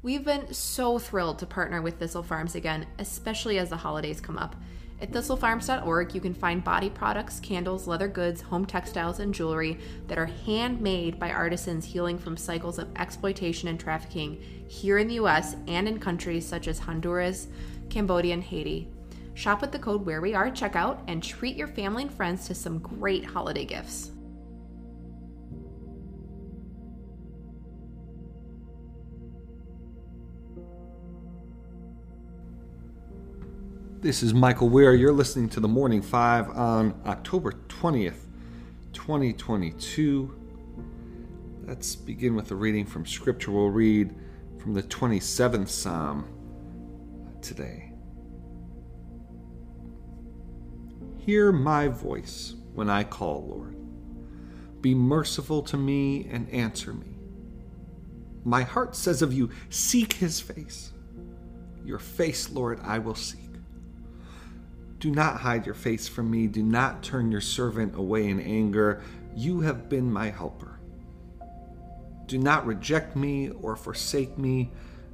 We've been so thrilled to partner with Thistle Farms again, especially as the holidays come up. At thistlefarms.org, you can find body products, candles, leather goods, home textiles, and jewelry that are handmade by artisans healing from cycles of exploitation and trafficking here in the US and in countries such as Honduras, Cambodia, and Haiti. Shop with the code Wear We Are at checkout and treat your family and friends to some great holiday gifts. This is Michael Wear. You're listening to the Morning Five on October 20th, 2022. Let's begin with a reading from Scripture. We'll read from the 27th Psalm today. Hear my voice when I call, Lord. Be merciful to me and answer me. My heart says of you, Seek his face. Your face, Lord, I will seek. Do not hide your face from me. Do not turn your servant away in anger. You have been my helper. Do not reject me or forsake me,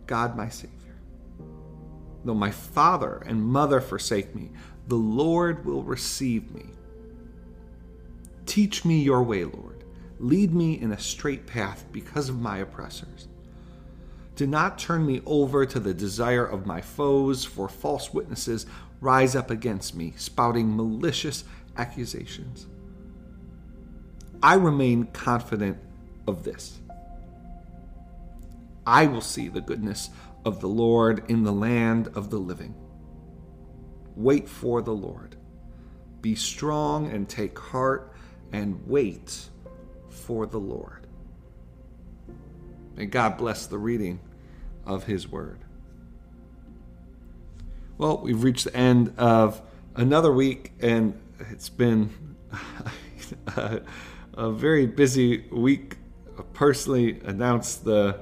God my Savior. Though my father and mother forsake me, the Lord will receive me. Teach me your way, Lord. Lead me in a straight path because of my oppressors. Do not turn me over to the desire of my foes, for false witnesses rise up against me, spouting malicious accusations. I remain confident of this. I will see the goodness of the Lord in the land of the living. Wait for the Lord. Be strong and take heart and wait for the Lord. May God bless the reading of His Word. Well, we've reached the end of another week, and it's been a, a very busy week. I personally announced the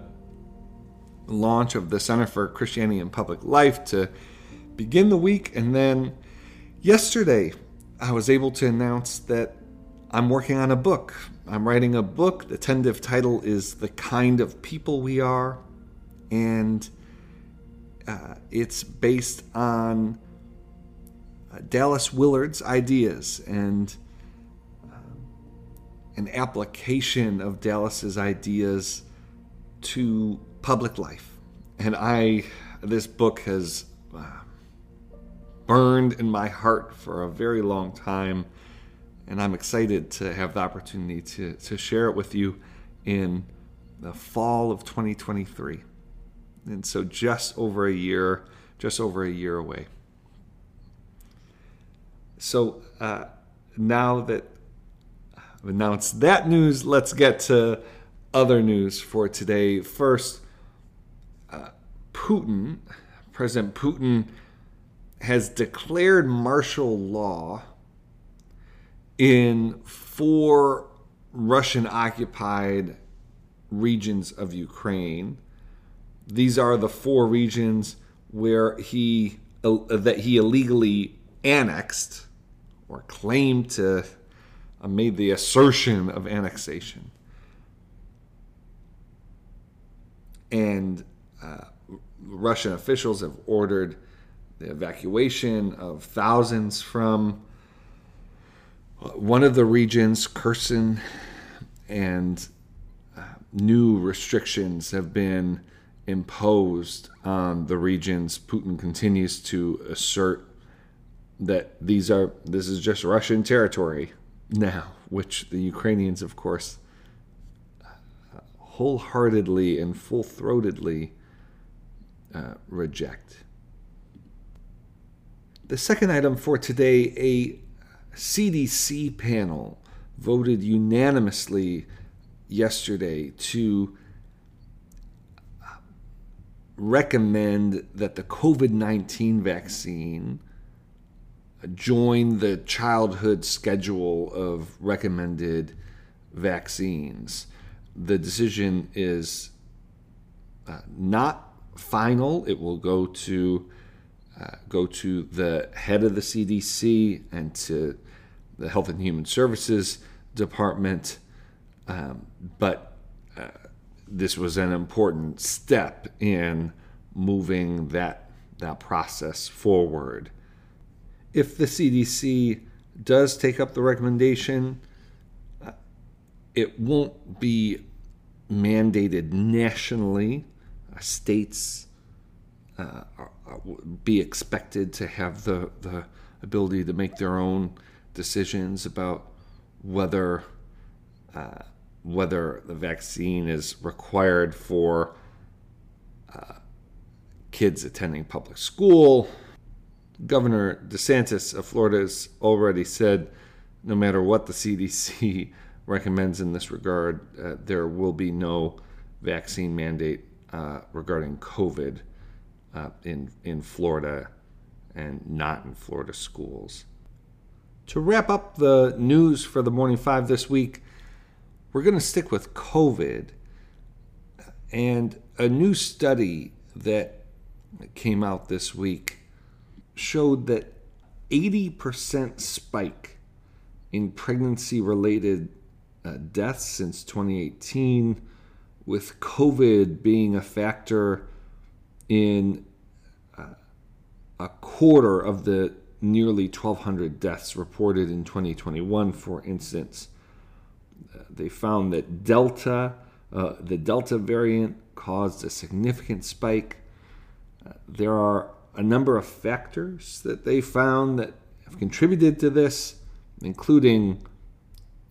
launch of the Center for Christianity and Public Life to begin the week, and then yesterday I was able to announce that I'm working on a book. I'm writing a book. The tentative title is The Kind of People We Are, and uh, it's based on uh, Dallas Willard's ideas and um, an application of Dallas's ideas to public life. And I, this book has uh, burned in my heart for a very long time, and I'm excited to have the opportunity to, to share it with you in the fall of 2023 and so just over a year, just over a year away. So uh, now that I've announced that news, let's get to other news for today. First, uh, Putin, President Putin, has declared martial law in four Russian occupied regions of Ukraine these are the four regions where he uh, that he illegally annexed or claimed to uh, made the assertion of annexation. And uh, Russian officials have ordered the evacuation of thousands from uh, one of the regions, Kherson, and uh, new restrictions have been imposed on the regions. Putin continues to assert that these are this is just Russian territory now, which the Ukrainians, of course, wholeheartedly and full-throatedly uh, reject. The second item for today, a CDC panel voted unanimously yesterday to recommend that the COVID 19 vaccine join the childhood schedule of recommended vaccines. The decision is uh, not final. It will go to uh, go to the head of the CDC and to the Health and Human Services Department, um, but uh, this was an important step in moving that that process forward. If the CDC does take up the recommendation, uh, it won't be mandated nationally. Uh, states uh, be expected to have the, the ability to make their own decisions about whether uh, whether the vaccine is required for uh, kids attending public school. Governor DeSantis of Florida has already said no matter what the CDC recommends in this regard, uh, there will be no vaccine mandate uh, regarding COVID uh, in, in Florida and not in Florida schools. To wrap up the news for the Morning Five this week, we're going to stick with COVID and a new study that came out this week showed that 80% spike in pregnancy related uh, deaths since 2018, with COVID being a factor in uh, a quarter of the nearly 1,200 deaths reported in 2021, for instance. Uh, they found that Delta, uh, the Delta variant, caused a significant spike. Uh, there are a number of factors that they found that have contributed to this, including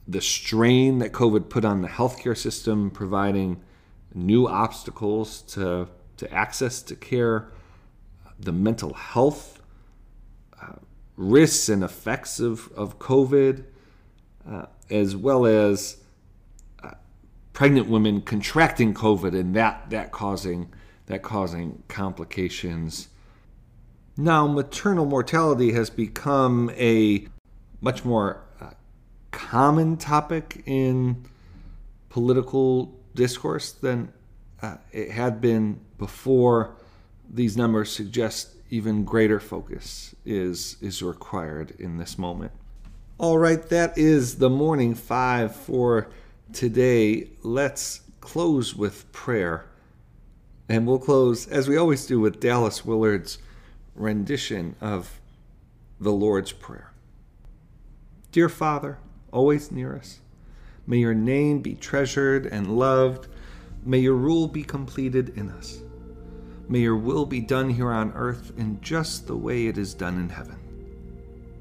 the strain that COVID put on the healthcare system, providing new obstacles to, to access to care, the mental health uh, risks and effects of, of COVID, uh, as well as uh, pregnant women contracting COVID and that, that causing that causing complications. Now, maternal mortality has become a much more common topic in political discourse than uh, it had been before. These numbers suggest even greater focus is is required in this moment. All right, that is the morning five for today. Let's close with prayer. And we'll close, as we always do, with Dallas Willard's rendition of the Lord's Prayer. Dear Father, always near us. May your name be treasured and loved. May your rule be completed in us. May your will be done here on earth in just the way it is done in heaven.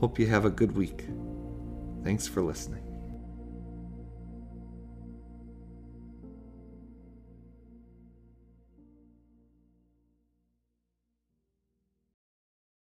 Hope you have a good week. Thanks for listening.